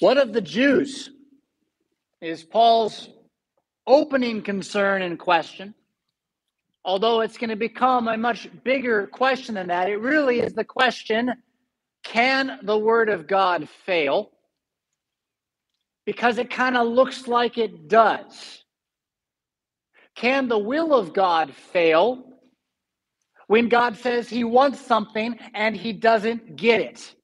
What of the Jews? Is Paul's opening concern and question. Although it's going to become a much bigger question than that, it really is the question can the Word of God fail? Because it kind of looks like it does. Can the will of God fail when God says he wants something and he doesn't get it?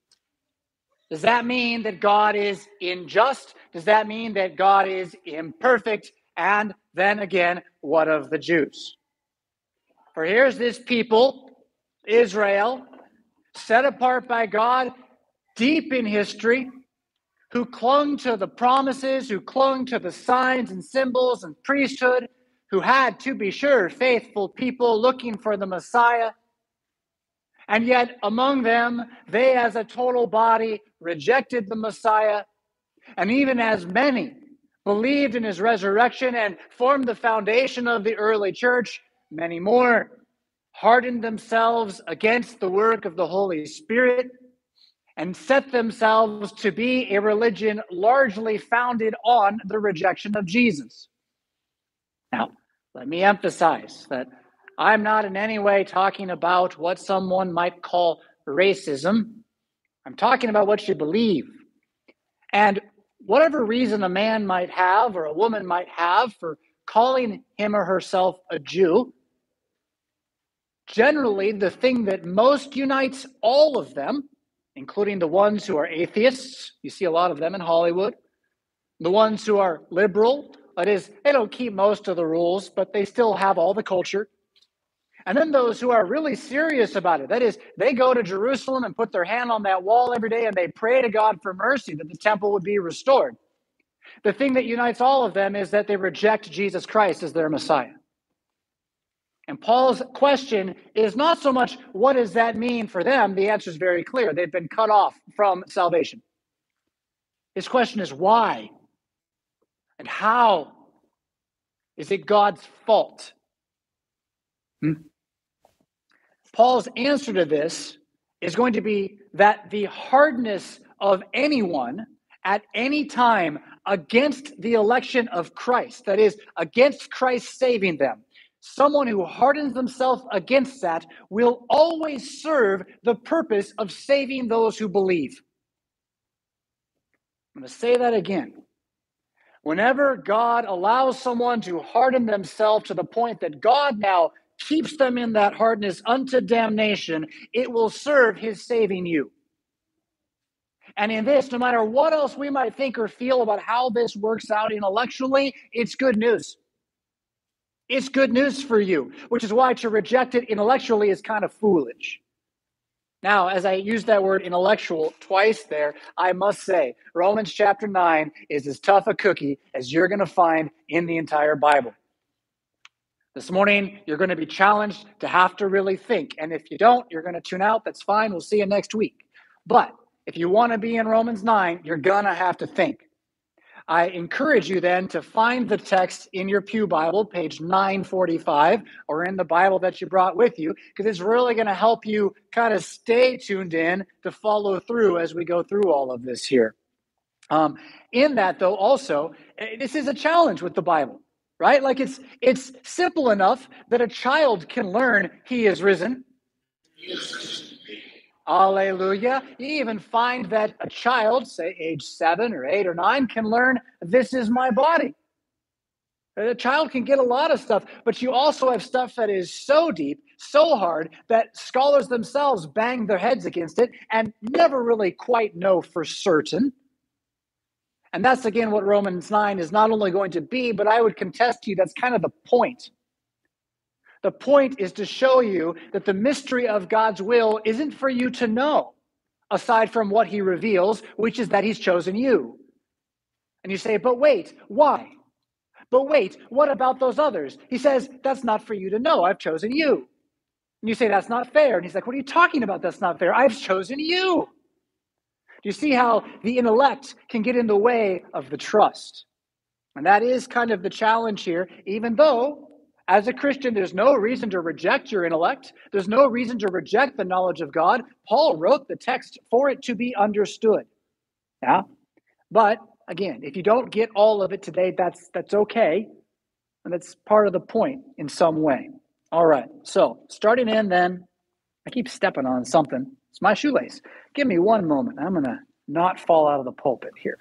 Does that mean that God is unjust? Does that mean that God is imperfect? And then again, what of the Jews? For here's this people, Israel, set apart by God, deep in history, who clung to the promises, who clung to the signs and symbols and priesthood, who had, to be sure, faithful people looking for the Messiah. And yet, among them, they as a total body rejected the Messiah. And even as many believed in his resurrection and formed the foundation of the early church, many more hardened themselves against the work of the Holy Spirit and set themselves to be a religion largely founded on the rejection of Jesus. Now, let me emphasize that I'm not in any way talking about what someone might call racism. I'm talking about what you believe. And whatever reason a man might have or a woman might have for calling him or herself a Jew, generally the thing that most unites all of them, including the ones who are atheists, you see a lot of them in Hollywood, the ones who are liberal, that is, they don't keep most of the rules, but they still have all the culture. And then those who are really serious about it, that is, they go to Jerusalem and put their hand on that wall every day and they pray to God for mercy that the temple would be restored. The thing that unites all of them is that they reject Jesus Christ as their Messiah. And Paul's question is not so much what does that mean for them? The answer is very clear. They've been cut off from salvation. His question is why? And how? Is it God's fault? Hmm? Paul's answer to this is going to be that the hardness of anyone at any time against the election of Christ, that is, against Christ saving them, someone who hardens themselves against that will always serve the purpose of saving those who believe. I'm going to say that again. Whenever God allows someone to harden themselves to the point that God now keeps them in that hardness unto damnation, it will serve his saving you. And in this, no matter what else we might think or feel about how this works out intellectually, it's good news. It's good news for you, which is why to reject it intellectually is kind of foolish. Now, as I use that word intellectual twice there, I must say Romans chapter 9 is as tough a cookie as you're going to find in the entire Bible. This morning, you're going to be challenged to have to really think. And if you don't, you're going to tune out. That's fine. We'll see you next week. But if you want to be in Romans 9, you're going to have to think. I encourage you then to find the text in your Pew Bible, page 945, or in the Bible that you brought with you, because it's really going to help you kind of stay tuned in to follow through as we go through all of this here. Um, in that, though, also, eh, this is a challenge with the Bible right? Like it's it's simple enough that a child can learn he is risen. Alleluia. You even find that a child, say age seven or eight or nine, can learn this is my body. A child can get a lot of stuff, but you also have stuff that is so deep, so hard, that scholars themselves bang their heads against it and never really quite know for certain. And that's again what Romans 9 is not only going to be, but I would contest to you that's kind of the point. The point is to show you that the mystery of God's will isn't for you to know, aside from what he reveals, which is that he's chosen you. And you say, but wait, why? But wait, what about those others? He says, that's not for you to know. I've chosen you. And you say, that's not fair. And he's like, what are you talking about? That's not fair. I've chosen you. Do you see how the intellect can get in the way of the trust? And that is kind of the challenge here, even though as a Christian, there's no reason to reject your intellect. There's no reason to reject the knowledge of God. Paul wrote the text for it to be understood. Yeah? But again, if you don't get all of it today, that's that's okay. And that's part of the point in some way. All right. So starting in then, I keep stepping on something. It's my shoelace. Give me one moment. I'm gonna not fall out of the pulpit here.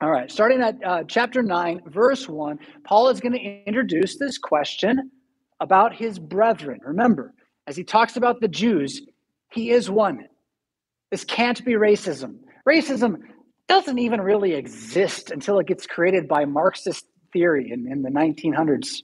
All right, starting at uh, chapter 9, verse 1, Paul is going to introduce this question about his brethren. Remember, as he talks about the Jews, he is one. This can't be racism. Racism doesn't even really exist until it gets created by Marxist theory in, in the 1900s.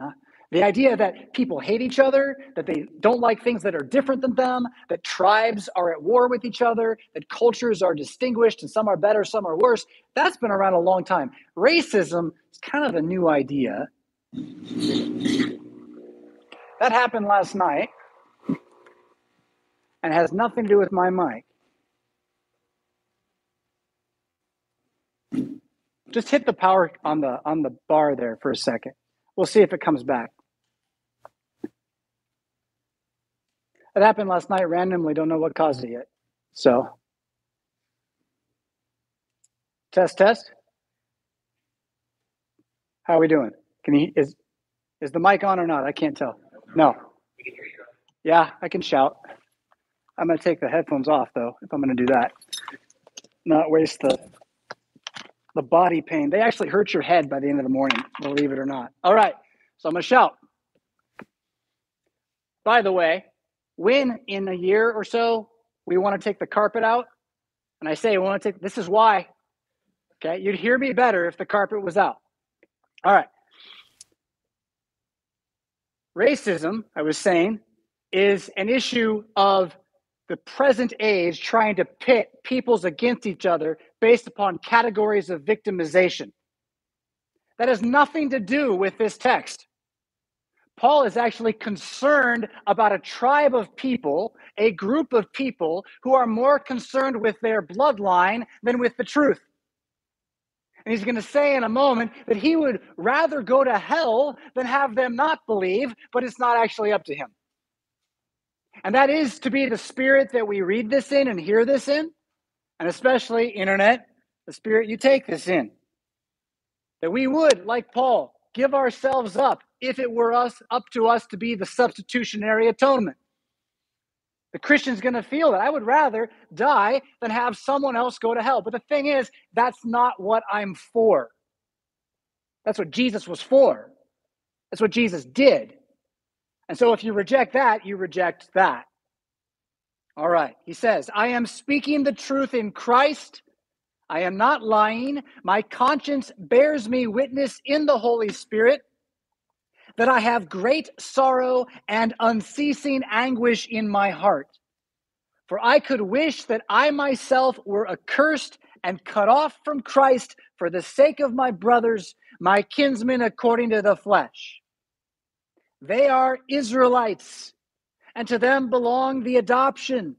Uh, the idea that people hate each other, that they don't like things that are different than them, that tribes are at war with each other, that cultures are distinguished and some are better, some are worse, that's been around a long time. Racism is kind of a new idea. That happened last night and has nothing to do with my mic. Just hit the power on the on the bar there for a second. We'll see if it comes back. It happened last night randomly, don't know what caused it yet. So, test, test. How are we doing? Can you, is, is the mic on or not? I can't tell. No. Yeah, I can shout. I'm to take the headphones off though, if I'm to do that. Not waste the the body pain. They actually hurt your head by the end of the morning, believe it or not. All right, so I'm to shout. By the way, when in a year or so we want to take the carpet out, and I say we want to take this is why. Okay, you'd hear me better if the carpet was out. All right. Racism, I was saying, is an issue of the present age trying to pit peoples against each other based upon categories of victimization. That has nothing to do with this text. Paul is actually concerned about a tribe of people, a group of people who are more concerned with their bloodline than with the truth. And he's going to say in a moment that he would rather go to hell than have them not believe, but it's not actually up to him. And that is to be the spirit that we read this in and hear this in, and especially internet, the spirit you take this in. That we would, like Paul, give ourselves up if it were us up to us to be the substitutionary atonement. The Christian's going to feel that. I would rather die than have someone else go to hell. But the thing is, that's not what I'm for. That's what Jesus was for. That's what Jesus did. And so if you reject that, you reject that. All right. He says, I am speaking the truth in Christ. I am not lying. My conscience bears me witness in the Holy Spirit that I have great sorrow and unceasing anguish in my heart. For I could wish that I myself were accursed and cut off from Christ for the sake of my brothers, my kinsmen according to the flesh. They are Israelites, and to them belong the adoption,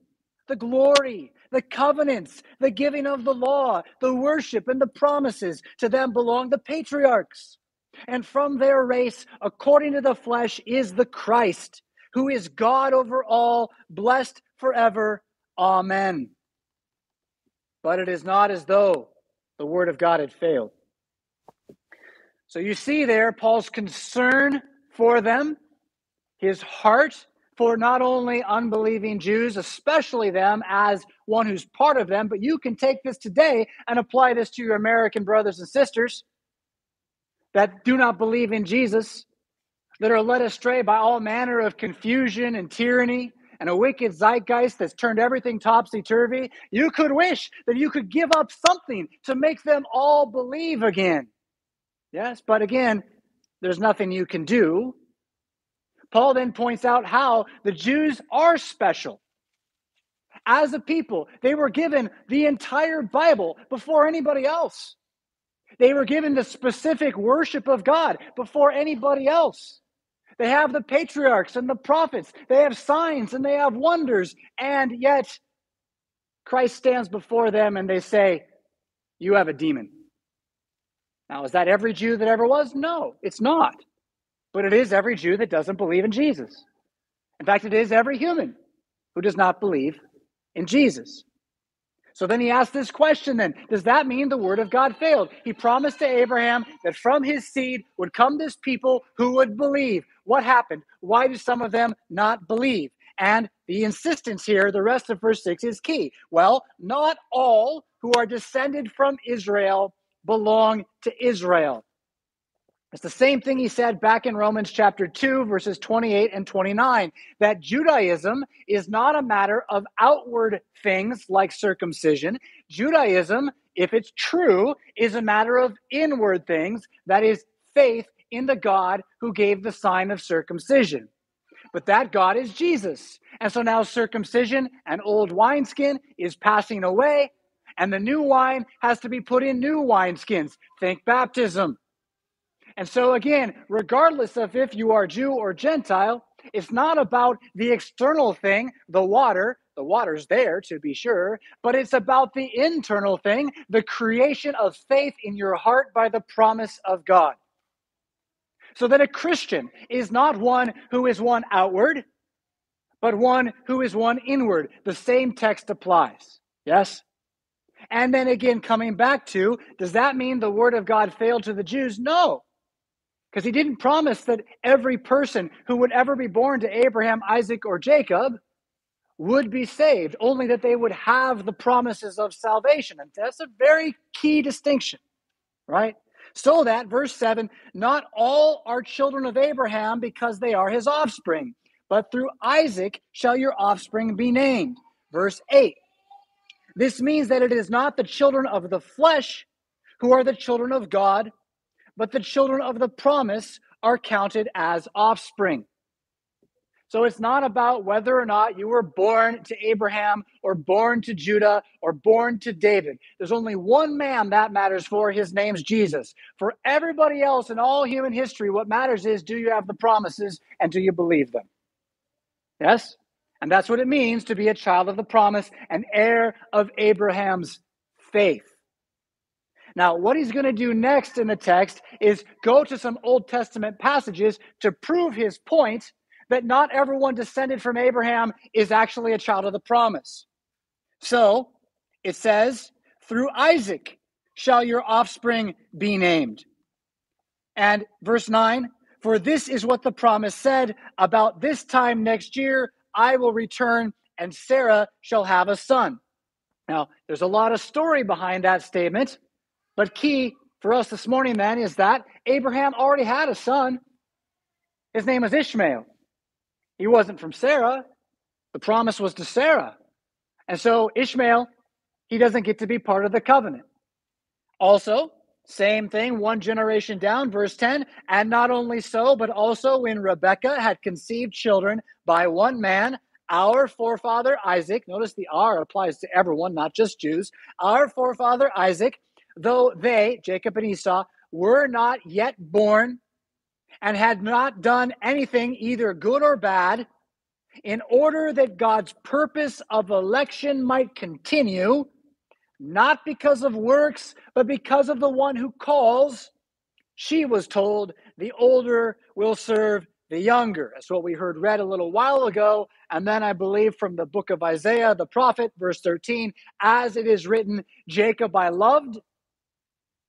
the glory, the covenants, the giving of the law, the worship, and the promises. To them belong the patriarchs and from their race, according to the flesh, is the Christ, who is God over all, blessed forever. Amen. But it is not as though the word of God had failed. So you see there Paul's concern for them, his heart for not only unbelieving Jews, especially them as one who's part of them, but you can take this today and apply this to your American brothers and sisters that do not believe in Jesus, that are led astray by all manner of confusion and tyranny and a wicked zeitgeist that's turned everything topsy turvy, you could wish that you could give up something to make them all believe again. Yes, but again, there's nothing you can do. Paul then points out how the Jews are special. As a people, they were given the entire Bible before anybody else. They were given the specific worship of God before anybody else. They have the patriarchs and the prophets. They have signs and they have wonders. And yet, Christ stands before them and they say, You have a demon. Now, is that every Jew that ever was? No, it's not. But it is every Jew that doesn't believe in Jesus. In fact, it is every human who does not believe in Jesus. So then he asked this question then Does that mean the word of God failed? He promised to Abraham that from his seed would come this people who would believe. What happened? Why do some of them not believe? And the insistence here, the rest of verse 6 is key. Well, not all who are descended from Israel belong to Israel. It's the same thing he said back in Romans chapter 2, verses 28 and 29, that Judaism is not a matter of outward things like circumcision. Judaism, if it's true, is a matter of inward things, that is, faith in the God who gave the sign of circumcision. But that God is Jesus. And so now circumcision and old wineskin is passing away, and the new wine has to be put in new wineskins. Think baptism. And so, again, regardless of if you are Jew or Gentile, it's not about the external thing, the water. The water's there to be sure, but it's about the internal thing, the creation of faith in your heart by the promise of God. So that a Christian is not one who is one outward, but one who is one inward. The same text applies. Yes? And then again, coming back to, does that mean the word of God failed to the Jews? No. Because he didn't promise that every person who would ever be born to Abraham, Isaac, or Jacob would be saved, only that they would have the promises of salvation. And that's a very key distinction, right? So that, verse 7, not all are children of Abraham because they are his offspring, but through Isaac shall your offspring be named. Verse 8, this means that it is not the children of the flesh who are the children of God, but the children of the promise are counted as offspring. So it's not about whether or not you were born to Abraham or born to Judah or born to David. There's only one man that matters for. His name's Jesus. For everybody else in all human history, what matters is do you have the promises and do you believe them? Yes? And that's what it means to be a child of the promise, an heir of Abraham's faith. Now, what he's going to do next in the text is go to some Old Testament passages to prove his point that not everyone descended from Abraham is actually a child of the promise. So it says, through Isaac shall your offspring be named. And verse 9, for this is what the promise said about this time next year, I will return and Sarah shall have a son. Now, there's a lot of story behind that statement. But key for us this morning, man, is that Abraham already had a son. His name was Ishmael. He wasn't from Sarah. The promise was to Sarah. And so Ishmael, he doesn't get to be part of the covenant. Also, same thing, one generation down, verse 10. And not only so, but also when Rebekah had conceived children by one man, our forefather Isaac, notice the R applies to everyone, not just Jews. Our forefather Isaac though they, Jacob and Esau, were not yet born and had not done anything, either good or bad, in order that God's purpose of election might continue, not because of works, but because of the one who calls, she was told, the older will serve the younger. That's what we heard read a little while ago. And then I believe from the book of Isaiah, the prophet, verse 13, as it is written, Jacob I loved,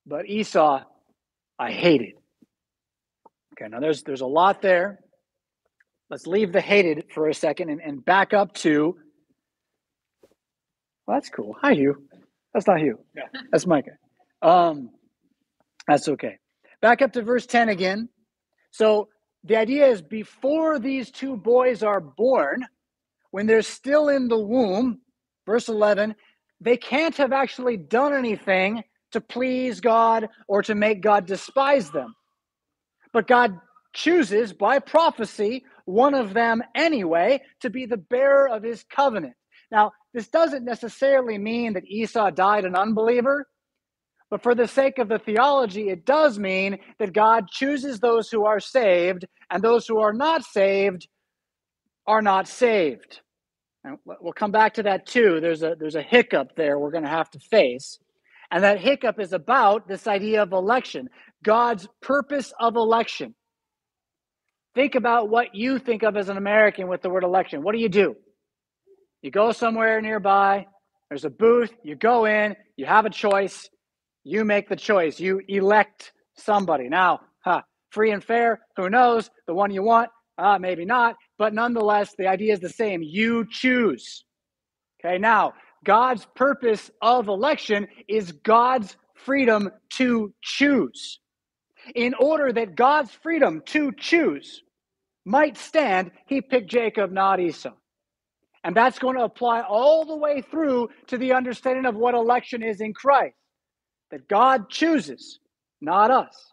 but Esau, I hated. Okay, now there's there's a lot there. Let's leave the hated for a second and, and back up to. Well, that's cool. Hi, Hugh. That's not Hugh. Yeah. That's Micah. Um, that's okay. Back up to verse 10 again. So the idea is before these two boys are born, when they're still in the womb, verse 11, they can't have actually done anything to please God or to make God despise them. But God chooses by prophecy one of them anyway to be the bearer of his covenant. Now, this doesn't necessarily mean that Esau died an unbeliever, but for the sake of the theology, it does mean that God chooses those who are saved, and those who are not saved are not saved. And we'll come back to that too. There's a there's a hiccup there we're going to have to face. And that hiccup is about this idea of election, God's purpose of election. Think about what you think of as an American with the word election. What do you do? You go somewhere nearby, There's a booth, you go in, you have a choice, you make the choice, you elect somebody. Now, huh, free and fair, who knows? The one you want, uh, maybe not, but nonetheless, the idea is the same. You choose. Okay, now, God's purpose of election is God's freedom to choose. In order that God's freedom to choose might stand, he picked Jacob, not Esau. And that's going to apply all the way through to the understanding of what election is in Christ that God chooses, not us.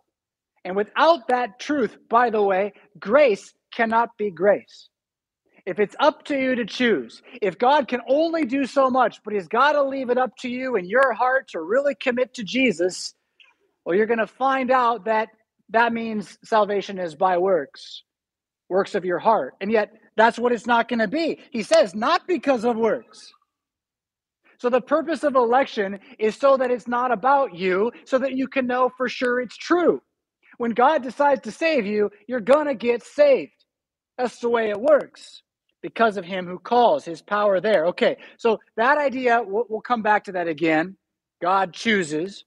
And without that truth, by the way, grace cannot be grace. If it's up to you to choose, if God can only do so much, but He's got to leave it up to you and your heart to really commit to Jesus, well, you're going to find out that that means salvation is by works, works of your heart. And yet, that's what it's not going to be. He says, not because of works. So, the purpose of election is so that it's not about you, so that you can know for sure it's true. When God decides to save you, you're going to get saved. That's the way it works because of Him who calls, His power there. Okay, so that idea, we'll, we'll come back to that again. God chooses.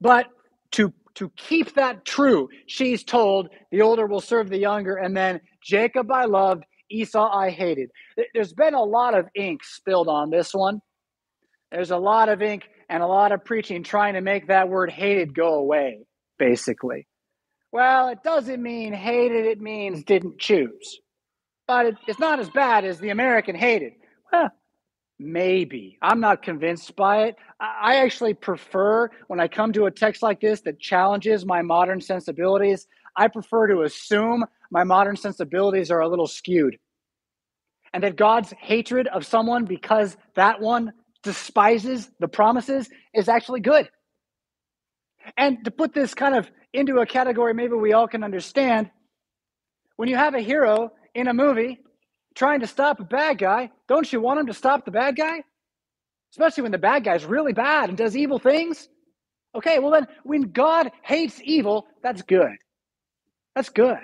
But to to keep that true, she's told the older will serve the younger, and then Jacob I loved, Esau I hated. There's been a lot of ink spilled on this one. There's a lot of ink and a lot of preaching trying to make that word hated go away, basically. Well, it doesn't mean hated, it means didn't choose. But it, it's not as bad as the American hated. Well, maybe. I'm not convinced by it. I actually prefer, when I come to a text like this that challenges my modern sensibilities, I prefer to assume my modern sensibilities are a little skewed. And that God's hatred of someone because that one despises the promises is actually good. And to put this kind of into a category maybe we all can understand, when you have a hero in a movie trying to stop a bad guy, don't you want him to stop the bad guy? Especially when the bad guy's really bad and does evil things. Okay, well, then when God hates evil, that's good. That's good.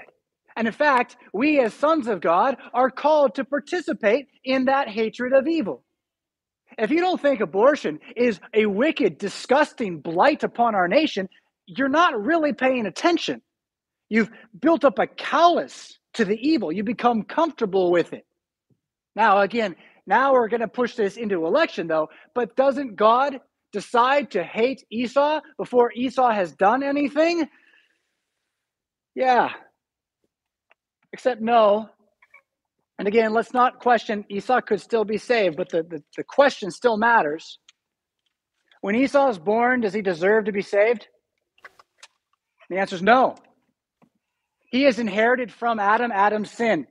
And in fact, we as sons of God are called to participate in that hatred of evil. If you don't think abortion is a wicked, disgusting blight upon our nation, you're not really paying attention. You've built up a callous to the evil, you become comfortable with it. Now, again, now we're going to push this into election, though, but doesn't God decide to hate Esau before Esau has done anything? Yeah. Except no, and again, let's not question Esau could still be saved, but the, the, the question still matters. When Esau is born, does he deserve to be saved? The answer is no. He has inherited from Adam Adam's sin.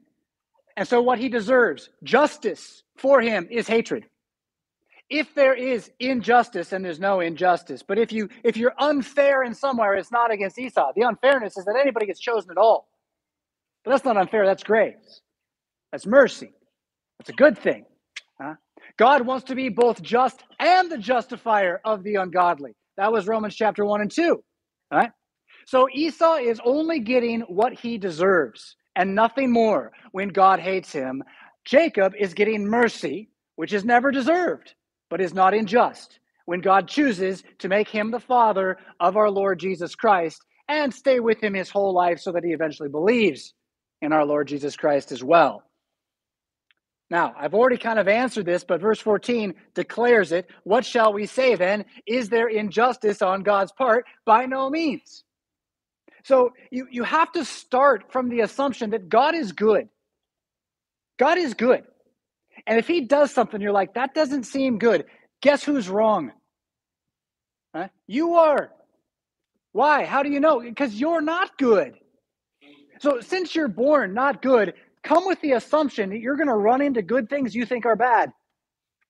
And so what he deserves, justice for him is hatred. If there is injustice, and there's no injustice, but if you if you're unfair in somewhere, it's not against Esau. The unfairness is that anybody gets chosen at all. But that's not unfair, that's grace. That's mercy. That's a good thing. Huh? God wants to be both just and the justifier of the ungodly. That was Romans chapter 1 and 2. Right? So Esau is only getting what he deserves and nothing more when God hates him. Jacob is getting mercy, which is never deserved, but is not unjust, when God chooses to make him the father of our Lord Jesus Christ and stay with him his whole life so that he eventually believes in our Lord Jesus Christ as well. Now, I've already kind of answered this, but verse 14 declares it. What shall we say then? Is there injustice on God's part? By no means. So you, you have to start from the assumption that God is good. God is good. And if he does something, you're like, that doesn't seem good. Guess who's wrong? Huh? You are. Why? How do you know? Because you're not good. So since you're born not good, come with the assumption that you're going to run into good things you think are bad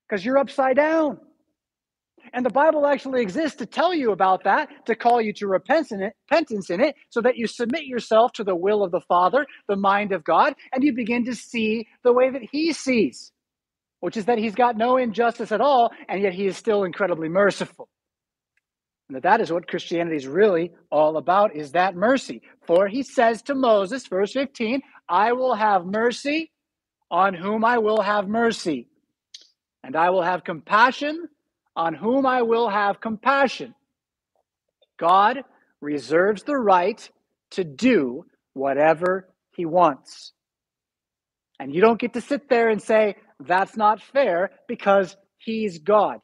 because you're upside down. And the Bible actually exists to tell you about that, to call you to repentance in it, so that you submit yourself to the will of the Father, the mind of God, and you begin to see the way that He sees, which is that He's got no injustice at all, and yet He is still incredibly merciful. And that that is what Christianity is really all about, is that mercy. For He says to Moses, verse 15, I will have mercy on whom I will have mercy, and I will have compassion on whom I will have compassion. God reserves the right to do whatever he wants. And you don't get to sit there and say, that's not fair because he's God.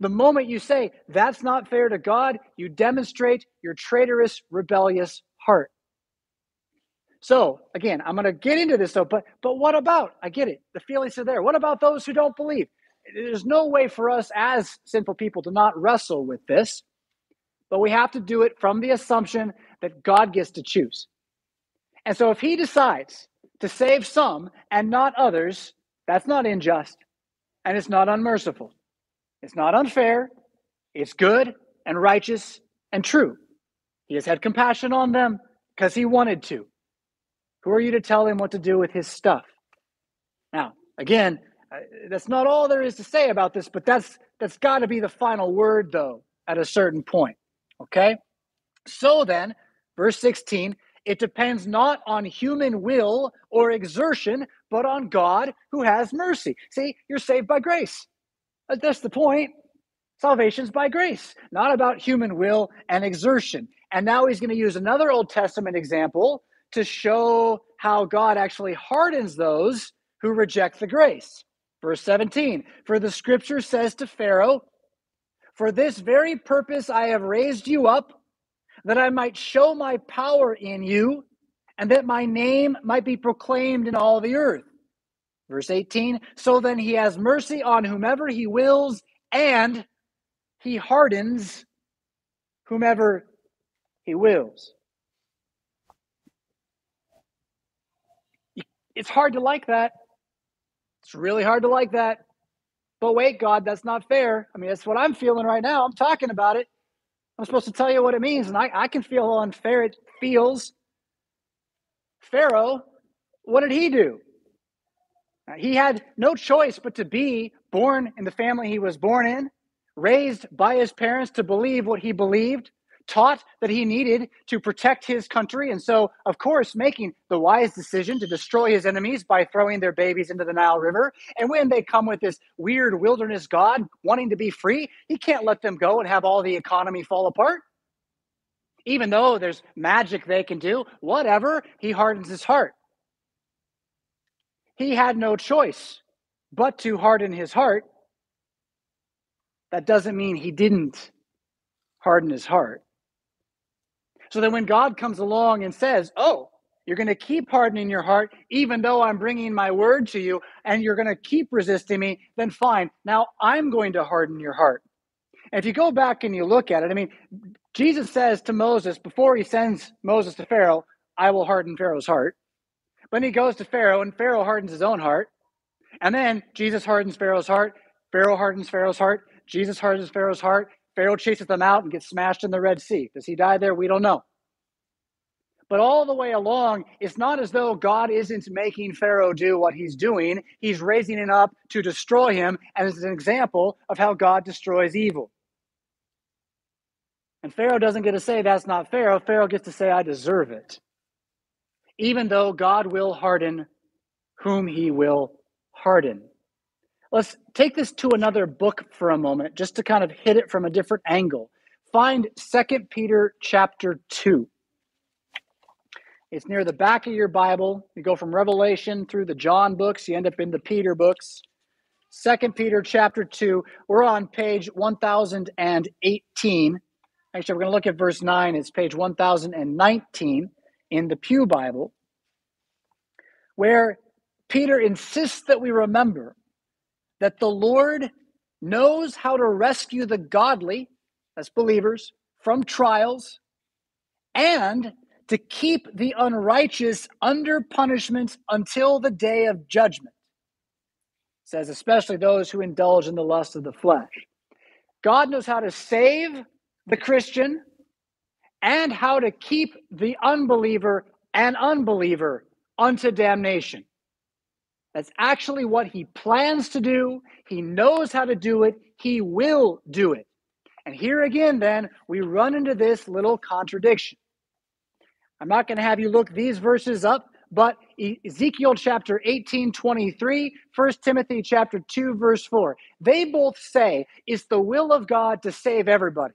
The moment you say, that's not fair to God, you demonstrate your traitorous, rebellious heart. So again, I'm going to get into this though, but but what about? I get it. The feelings are there. What about those who don't believe? There's no way for us as sinful people to not wrestle with this, but we have to do it from the assumption that God gets to choose. And so if he decides to save some and not others, that's not unjust and it's not unmerciful. It's not unfair. It's good and righteous and true. He has had compassion on them because he wanted to. Who are you to tell him what to do with his stuff? Now, again, that's not all there is to say about this, but that's that's got to be the final word though at a certain point. Okay? So then, verse 16, it depends not on human will or exertion, but on God who has mercy. See, you're saved by grace. Uh, that's the point. Salvation's by grace, not about human will and exertion. And now he's going to use another Old Testament example to show how God actually hardens those who reject the grace. Verse 17 For the scripture says to Pharaoh, For this very purpose I have raised you up, that I might show my power in you, and that my name might be proclaimed in all the earth. Verse 18 So then he has mercy on whomever he wills, and he hardens whomever he wills. It's hard to like that. It's really hard to like that. But wait, God, that's not fair. I mean, that's what I'm feeling right now. I'm talking about it. I'm supposed to tell you what it means, and I, I can feel how unfair it feels. Pharaoh, what did he do? He had no choice but to be born in the family he was born in, raised by his parents to believe what he believed, taught that he needed to protect his country. And so, of course, making the wise decision to destroy his enemies by throwing their babies into the Nile River. And when they come with this weird wilderness God wanting to be free, he can't let them go and have all the economy fall apart. Even though there's magic they can do, whatever, he hardens his heart. He had no choice but to harden his heart. That doesn't mean he didn't harden his heart. So that when God comes along and says, Oh, you're going to keep hardening your heart, even though I'm bringing my word to you, and you're going to keep resisting me, then fine. Now I'm going to harden your heart. And if you go back and you look at it, I mean, Jesus says to Moses before he sends Moses to Pharaoh, I will harden Pharaoh's heart. But he goes to Pharaoh, and Pharaoh hardens his own heart. And then Jesus hardens Pharaoh's heart. Pharaoh hardens Pharaoh's heart. Jesus hardens Pharaoh's heart. Pharaoh chases them out and gets smashed in the Red Sea. Does he die there? We don't know. But all the way along, it's not as though God isn't making Pharaoh do what he's doing. He's raising him up to destroy him, and it's an example of how God destroys evil. And Pharaoh doesn't get to say that's not Pharaoh. Pharaoh gets to say, I deserve it even though God will harden whom he will harden. Let's take this to another book for a moment, just to kind of hit it from a different angle. Find Second Peter chapter 2. It's near the back of your Bible. You go from Revelation through the John books, you end up in the Peter books. Second Peter chapter 2. We're on page 1018. Actually, we're going to look at verse 9. It's page 1019 in the Pew Bible, where Peter insists that we remember that the Lord knows how to rescue the godly, as believers, from trials, and to keep the unrighteous under punishment until the day of judgment. It says, especially those who indulge in the lust of the flesh. God knows how to save the Christian and how to keep the unbeliever and unbeliever unto damnation. That's actually what he plans to do. He knows how to do it. He will do it. And here again, then, we run into this little contradiction. I'm not going to have you look these verses up, but Ezekiel chapter 18, 23, 1 Timothy chapter 2, verse 4. They both say it's the will of God to save everybody.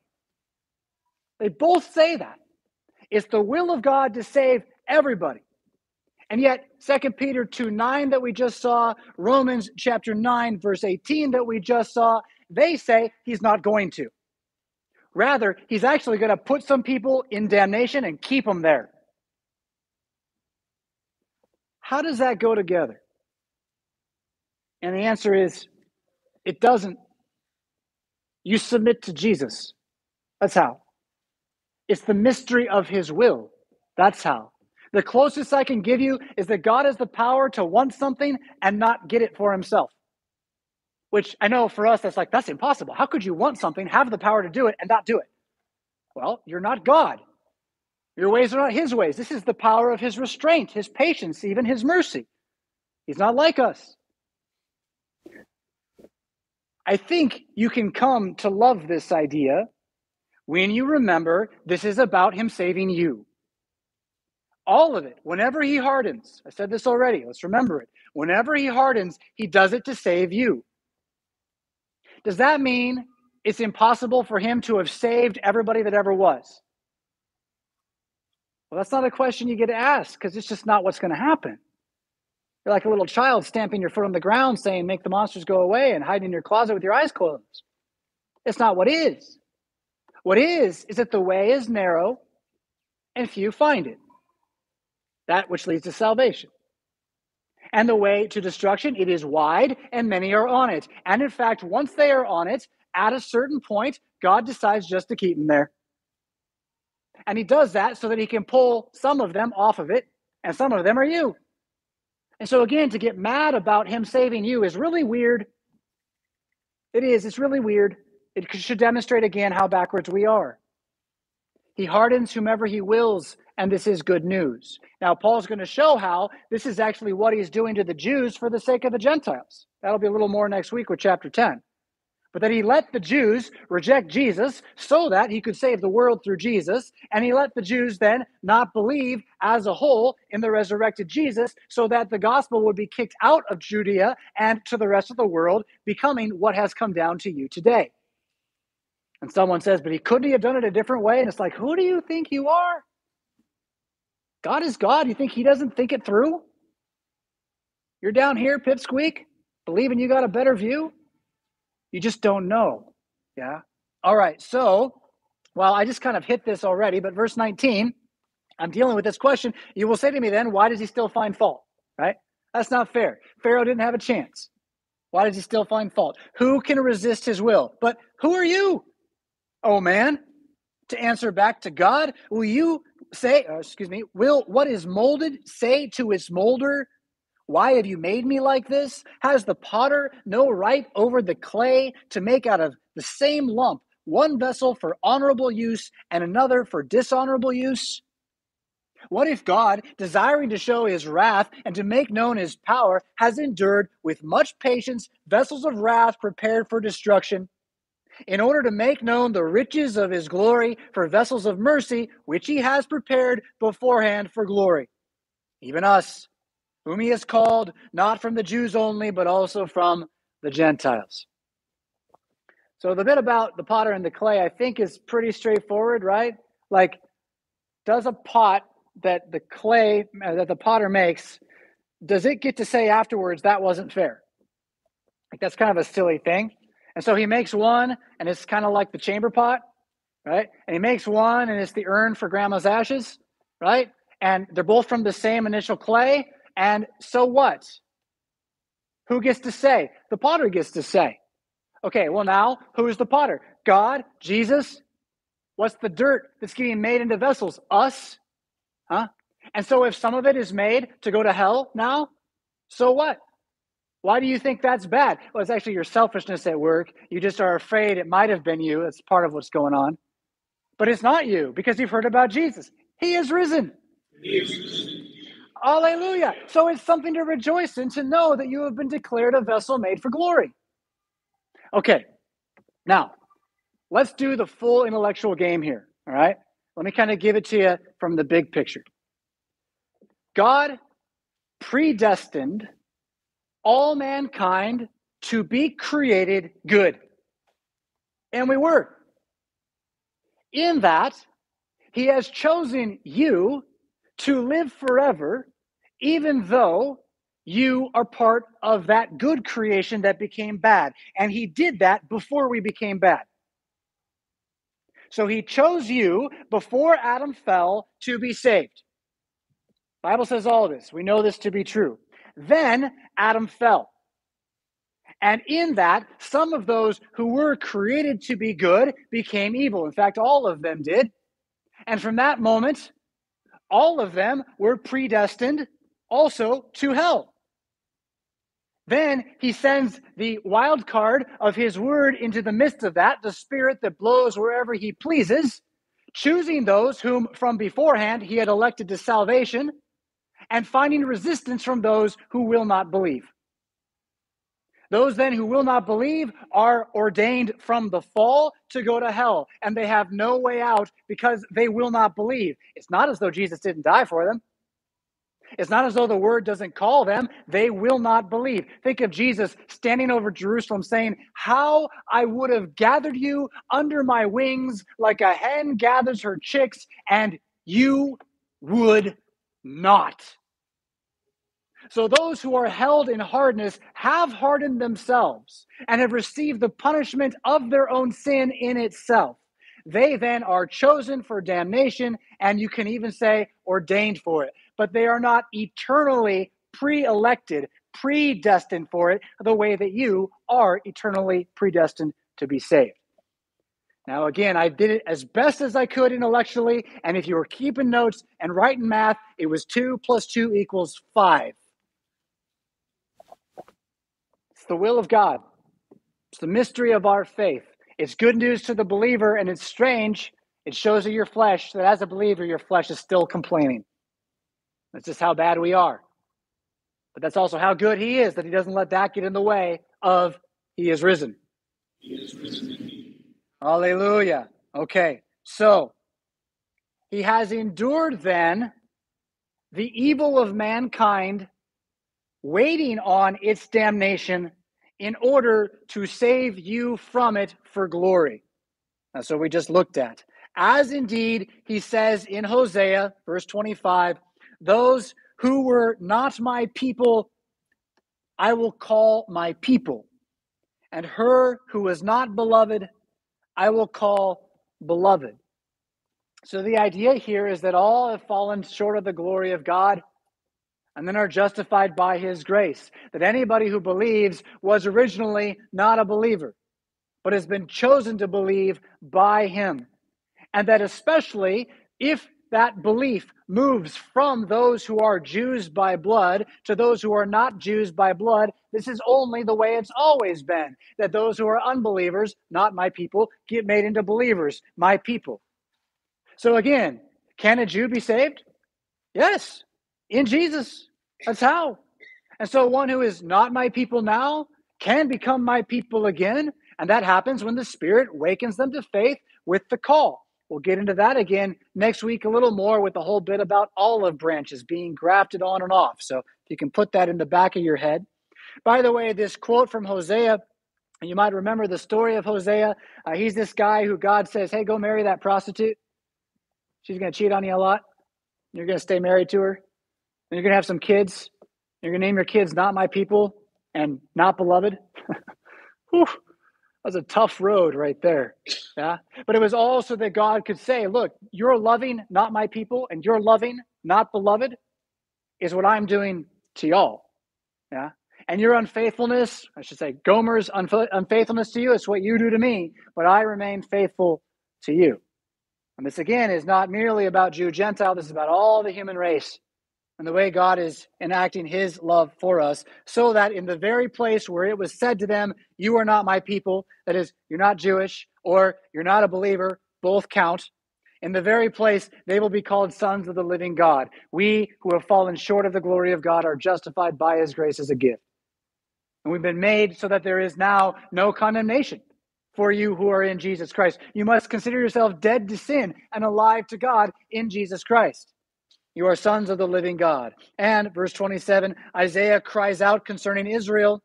They both say that. It's the will of God to save everybody. And yet, 2 Peter 2 9 that we just saw, Romans chapter 9, verse 18 that we just saw, they say he's not going to. Rather, he's actually going to put some people in damnation and keep them there. How does that go together? And the answer is it doesn't. You submit to Jesus. That's how. It's the mystery of his will. That's how. The closest I can give you is that God has the power to want something and not get it for himself. Which I know for us, that's like, that's impossible. How could you want something, have the power to do it, and not do it? Well, you're not God. Your ways are not his ways. This is the power of his restraint, his patience, even his mercy. He's not like us. I think you can come to love this idea when you remember this is about him saving you. All of it, whenever he hardens, I said this already, let's remember it. Whenever he hardens, he does it to save you. Does that mean it's impossible for him to have saved everybody that ever was? Well, that's not a question you get asked because it's just not what's going to happen. You're like a little child stamping your foot on the ground saying, Make the monsters go away and hiding in your closet with your eyes closed. It's not what is. What is, is that the way is narrow and few find it. That which leads to salvation. And the way to destruction, it is wide and many are on it. And in fact, once they are on it, at a certain point, God decides just to keep them there. And he does that so that he can pull some of them off of it, and some of them are you. And so, again, to get mad about him saving you is really weird. It is, it's really weird. It should demonstrate again how backwards we are. He hardens whomever he wills, and this is good news. Now, Paul's going to show how this is actually what he's doing to the Jews for the sake of the Gentiles. That'll be a little more next week with chapter 10 but that he let the Jews reject Jesus so that he could save the world through Jesus. And he let the Jews then not believe as a whole in the resurrected Jesus so that the gospel would be kicked out of Judea and to the rest of the world, becoming what has come down to you today. And someone says, but he couldn't have done it a different way? And it's like, who do you think you are? God is God. You think he doesn't think it through? You're down here, pipsqueak, believing you got a better view? You just don't know. Yeah. All right. So, well, I just kind of hit this already, but verse 19, I'm dealing with this question. You will say to me then, why does he still find fault? Right? That's not fair. Pharaoh didn't have a chance. Why does he still find fault? Who can resist his will? But who are you, oh man, to answer back to God? Will you say, uh, excuse me, will what is molded say to its molder, why have you made me like this? Has the potter no right over the clay to make out of the same lump one vessel for honorable use and another for dishonorable use? What if God, desiring to show his wrath and to make known his power, has endured with much patience vessels of wrath prepared for destruction, in order to make known the riches of his glory for vessels of mercy, which he has prepared beforehand for glory? Even us whom he has called not from the Jews only, but also from the Gentiles. So the bit about the potter and the clay, I think, is pretty straightforward, right? Like, does a pot that the clay uh, that the potter makes, does it get to say afterwards that wasn't fair? Like that's kind of a silly thing. And so he makes one, and it's kind of like the chamber pot, right? And he makes one, and it's the urn for grandma's ashes, right? And they're both from the same initial clay, and so what? Who gets to say? The potter gets to say. Okay, well, now who's the potter? God? Jesus? What's the dirt that's getting made into vessels? Us? Huh? And so if some of it is made to go to hell now, so what? Why do you think that's bad? Well, it's actually your selfishness at work. You just are afraid it might have been you. That's part of what's going on. But it's not you because you've heard about Jesus. He is risen. He is risen. Hallelujah. So it's something to rejoice in to know that you have been declared a vessel made for glory. Okay, now let's do the full intellectual game here. All right, let me kind of give it to you from the big picture. God predestined all mankind to be created good. And we were. In that, he has chosen you to live forever, even though you are part of that good creation that became bad. And he did that before we became bad. So he chose you before Adam fell to be saved. Bible says all this. We know this to be true. Then Adam fell. And in that, some of those who were created to be good became evil. In fact, all of them did. And from that moment, all of them were predestined also to hell. Then he sends the wild card of his word into the midst of that, the spirit that blows wherever he pleases, choosing those whom from beforehand he had elected to salvation, and finding resistance from those who will not believe. Those then who will not believe are ordained from the fall to go to hell, and they have no way out because they will not believe. It's not as though Jesus didn't die for them. It's not as though the word doesn't call them. They will not believe. Think of Jesus standing over Jerusalem saying, How I would have gathered you under my wings like a hen gathers her chicks, and you would not. So those who are held in hardness have hardened themselves and have received the punishment of their own sin in itself. They then are chosen for damnation, and you can even say ordained for it. But they are not eternally pre elected, predestined for it, the way that you are eternally predestined to be saved. Now, again, I did it as best as I could intellectually, and if you were keeping notes and writing math, it was 2 plus 2 equals 5. It's the will of God. It's the mystery of our faith. It's good news to the believer, and it's strange. It shows that your flesh, that as a believer, your flesh is still complaining. That's just how bad we are. But that's also how good He is, that He doesn't let that get in the way of He is risen. He is risen. Hallelujah. Okay, so He has endured then the evil of mankind waiting on its damnation in order to save you from it for glory. That's what we just looked at. As indeed he says in Hosea, verse 25, those who were not my people, I will call my people. And her who was not beloved, I will call beloved. So the idea here is that all have fallen short of the glory of God and then are justified by his grace. That anybody who believes was originally not a believer, but has been chosen to believe by him. And that especially if that belief moves from those who are Jews by blood to those who are not Jews by blood, this is only the way it's always been. That those who are unbelievers, not my people, get made into believers, my people. So again, can a Jew be saved? Yes in Jesus. That's how. And so one who is not my people now can become my people again. And that happens when the Spirit wakens them to faith with the call. We'll get into that again next week a little more with the whole bit about olive branches being grafted on and off. So you can put that in the back of your head. By the way, this quote from Hosea, you might remember the story of Hosea. Uh, he's this guy who God says, Hey, go marry that prostitute. She's going to cheat on you a lot. You're going to stay married to her you're going to have some kids. You're going to name your kids not my people and not beloved. Whew, was a tough road right there. Yeah. But it was also that God could say, look, you're loving not my people and you're loving not beloved is what I'm doing to y'all. Yeah. And your unfaithfulness, I should say, Gomer's unf- unfaithfulness to you, is what you do to me, but I remain faithful to you. And this again is not merely about Jew Gentile, this is about all the human race and the way God is enacting his love for us, so that in the very place where it was said to them, You are not my people, that is, you're not Jewish or you're not a believer, both count. In the very place, they will be called sons of the living God. We who have fallen short of the glory of God are justified by his grace as a gift. And we've been made so that there is now no condemnation for you who are in Jesus Christ. You must consider yourself dead to sin and alive to God in Jesus Christ. You are sons of the living God. And verse 27, Isaiah cries out concerning Israel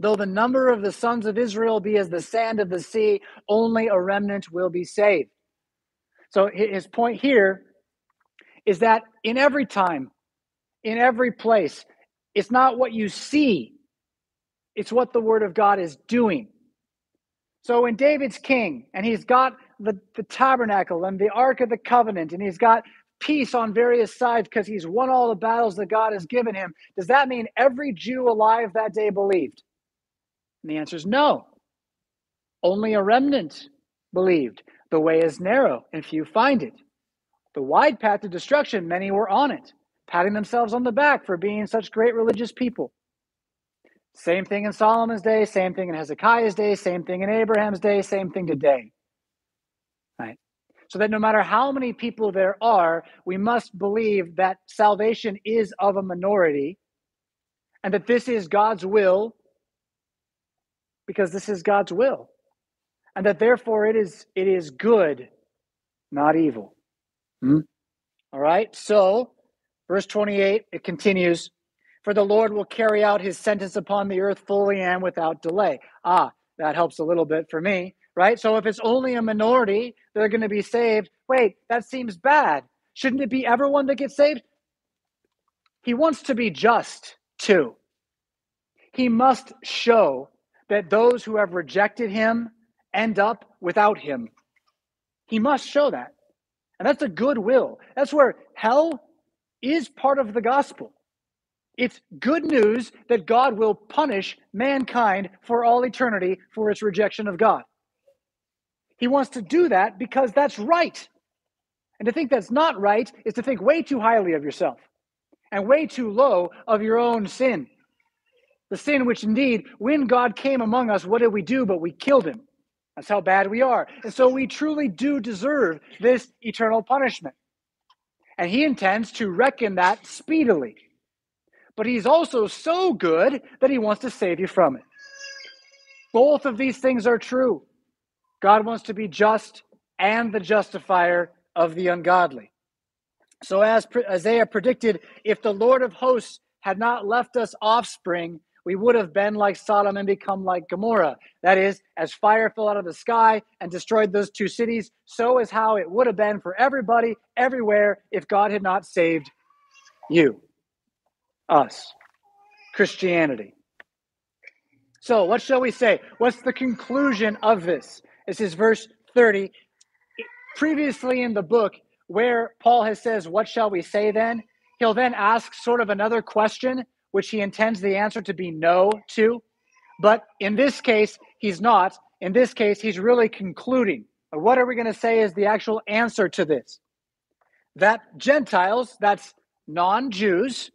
Though the number of the sons of Israel be as the sand of the sea, only a remnant will be saved. So his point here is that in every time, in every place, it's not what you see, it's what the word of God is doing. So when David's king and he's got the, the tabernacle and the ark of the covenant and he's got peace on various sides because he's won all the battles that God has given him, does that mean every Jew alive that day believed? And the answer is no. Only a remnant believed. The way is narrow, and few find it. The wide path to destruction, many were on it, patting themselves on the back for being such great religious people. Same thing in Solomon's day, same thing in Hezekiah's day, same thing in Abraham's day, same thing today. So that no matter how many people there are, we must believe that salvation is of a minority and that this is God's will because this is God's will. And that therefore it is it is good, not evil. Hmm? All right. So, verse 28, it continues, for the Lord will carry out his sentence upon the earth fully and without delay. Ah, that helps a little bit for me, right? So if it's only a minority that are going to be saved, wait, that seems bad. Shouldn't it be everyone that gets saved? He wants to be just too. He must show that those who have rejected him end up without him. He must show that. And that's a good will. That's where hell is part of the gospel. It's good news that God will punish mankind for all eternity for its rejection of God. He wants to do that because that's right. And to think that's not right is to think way too highly of yourself and way too low of your own sin the sin which indeed, when God came among us, what did we do? But we killed him. That's how bad we are. And so we truly do deserve this eternal punishment. And he intends to reckon that speedily. But he's also so good that he wants to save you from it. Both of these things are true. God wants to be just and the justifier of the ungodly. So, as Isaiah predicted, if the Lord of hosts had not left us offspring, we would have been like Sodom and become like Gomorrah. That is, as fire fell out of the sky and destroyed those two cities, so is how it would have been for everybody, everywhere, if God had not saved you, us, Christianity. So, what shall we say? What's the conclusion of this? This is verse 30. Previously in the book, where Paul has says, What shall we say then? He'll then ask sort of another question which he intends the answer to be no to. But in this case, he's not. In this case, he's really concluding. What are we going to say is the actual answer to this? That Gentiles, that's non Jews,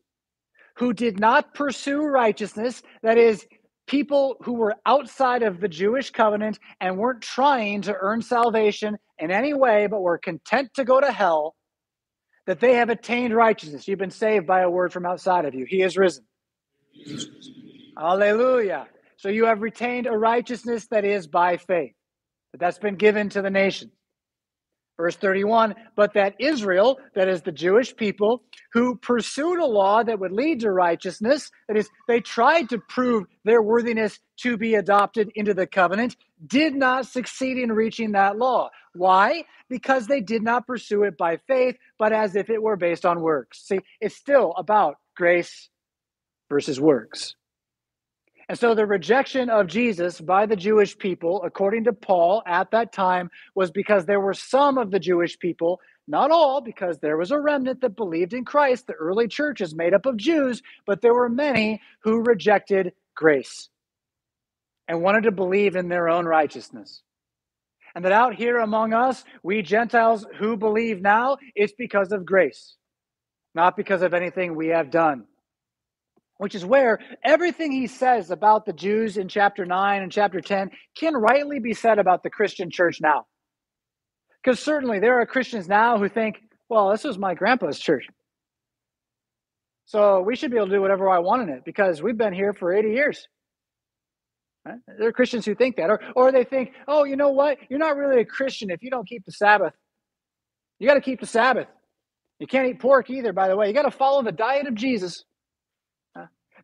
who did not pursue righteousness, that is, people who were outside of the Jewish covenant and weren't trying to earn salvation in any way, but were content to go to hell, that they have attained righteousness. You've been saved by a word from outside of you. He is risen. Hallelujah. So you have retained a righteousness that is by faith, but that's been given to the nations. Verse 31 But that Israel, that is the Jewish people, who pursued a law that would lead to righteousness, that is, they tried to prove their worthiness to be adopted into the covenant, did not succeed in reaching that law. Why? Because they did not pursue it by faith, but as if it were based on works. See, it's still about grace versus works. And so the rejection of Jesus by the Jewish people, according to Paul at that time, was because there were some of the Jewish people, not all, because there was a remnant that believed in Christ. The early church is made up of Jews, but there were many who rejected grace and wanted to believe in their own righteousness. And that out here among us, we Gentiles who believe now, it's because of grace, not because of anything we have done which is where everything he says about the Jews in chapter 9 and chapter 10 can rightly be said about the Christian church now. Because certainly there are Christians now who think, well, this was my grandpa's church. So we should be able to do whatever I want in it because we've been here for 80 years. Right? There are Christians who think that. Or, or they think, oh, you know what? You're not really a Christian if you don't keep the Sabbath. You got to keep the Sabbath. You can't eat pork either, by the way. You got to follow the diet of Jesus.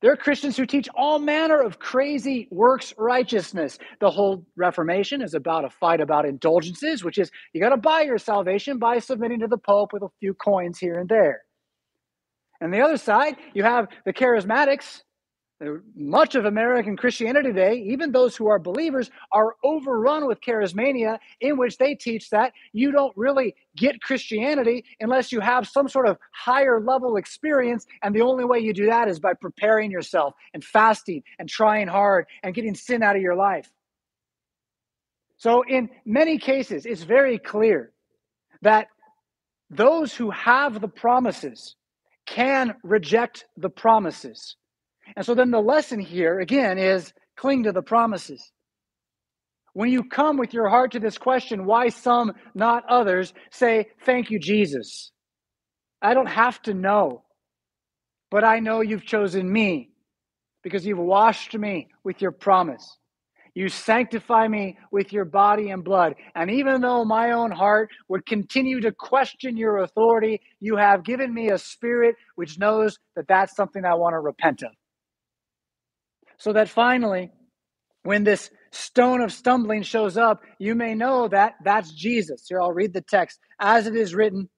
There are Christians who teach all manner of crazy works righteousness. The whole Reformation is about a fight about indulgences, which is you got to buy your salvation by submitting to the Pope with a few coins here and there. And the other side, you have the charismatics Uh, much of American Christianity today, even those who are believers, are overrun with charismania, in which they teach that you don't really get Christianity unless you have some sort of higher level experience. And the only way you do that is by preparing yourself and fasting and trying hard and getting sin out of your life. So, in many cases, it's very clear that those who have the promises can reject the promises and so then the lesson here, again, is cling to the promises. When you come with your heart to this question, why some, not others, say, Thank you, Jesus. I don't have to know, but I know you've chosen me because you've washed me with your promise. You sanctify me with your body and blood. And even though my own heart would continue to question your authority, you have given me a spirit which knows that that's something I want to repent of so that finally, when this stone of stumbling shows up, you may know that that's Jesus. Here, I'll read the text. As it is written,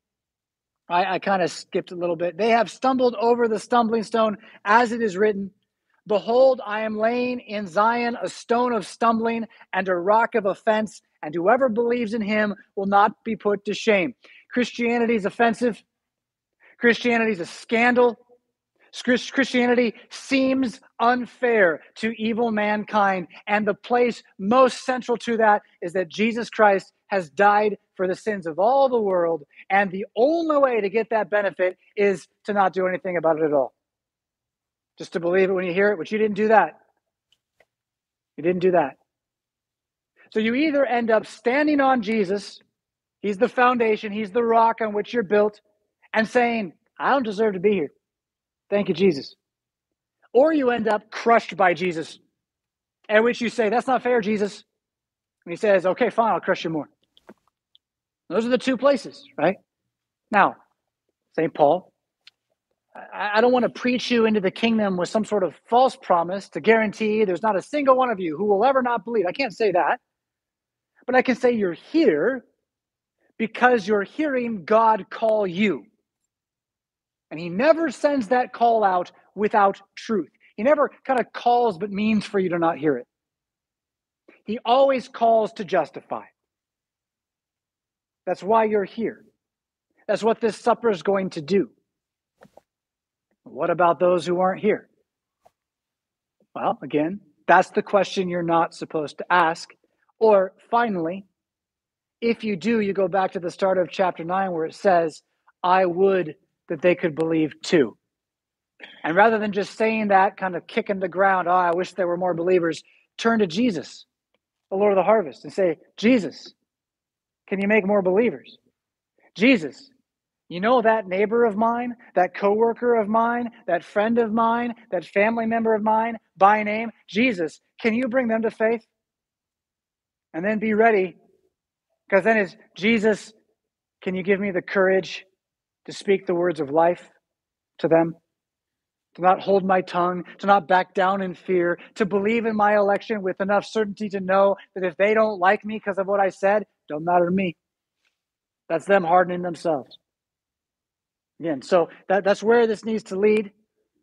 I, I kind of skipped a little bit. They have stumbled over the stumbling stone, as it is written. Behold, I am laying in Zion a stone of stumbling and a rock of offense, and whoever believes in him will not be put to shame. Christianity is offensive. Christianity is a scandal. Christianity seems unfair to evil mankind. And the place most central to that is that Jesus Christ has died for the sins of all the world. And the only way to get that benefit is to not do anything about it at all. Just to believe it when you hear it, but you didn't do that. You didn't do that. So you either end up standing on Jesus, He's the foundation, He's the rock on which you're built, and saying, I don't deserve to be here. Thank you, Jesus. Or you end up crushed by Jesus, at which you say, That's not fair, Jesus. And he says, Okay, fine, I'll crush you more. Those are the two places, right? Now, St. Paul, I don't want to preach you into the kingdom with some sort of false promise to guarantee there's not a single one of you who will ever not believe. I can't say that. But I can say you're here because you're hearing God call you. And he never sends that call out without truth. He never kind of calls but means for you to not hear it. He always calls to justify. That's why you're here. That's what this supper is going to do. What about those who aren't here? Well, again, that's the question you're not supposed to ask. Or finally, if you do, you go back to the start of chapter 9 where it says, I would that they could believe too. And rather than just saying that, kind of kicking the ground, oh, I wish there were more believers, turn to Jesus, the Lord of the harvest, and say, Jesus, can you make more believers? Jesus, you know that neighbor of mine, that coworker of mine, that friend of mine, that family member of mine by name? Jesus, can you bring them to faith? And then be ready, because then it's Jesus, can you give me the courage to speak the words of life to them, to not hold my tongue, to not back down in fear, to believe in my election with enough certainty to know that if they don't like me because of what I said, don't matter to me. That's them hardening themselves. Again, so that, that's where this needs to lead.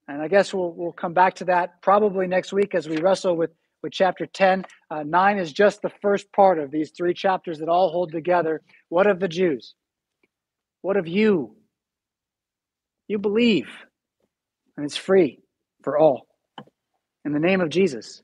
And I guess we'll, we'll come back to that probably next week as we wrestle with, with chapter 10. Uh, 9 is just the first part of these three chapters that all hold together. What of the Jews? What of you? You believe, and it's free for all. In the name of Jesus.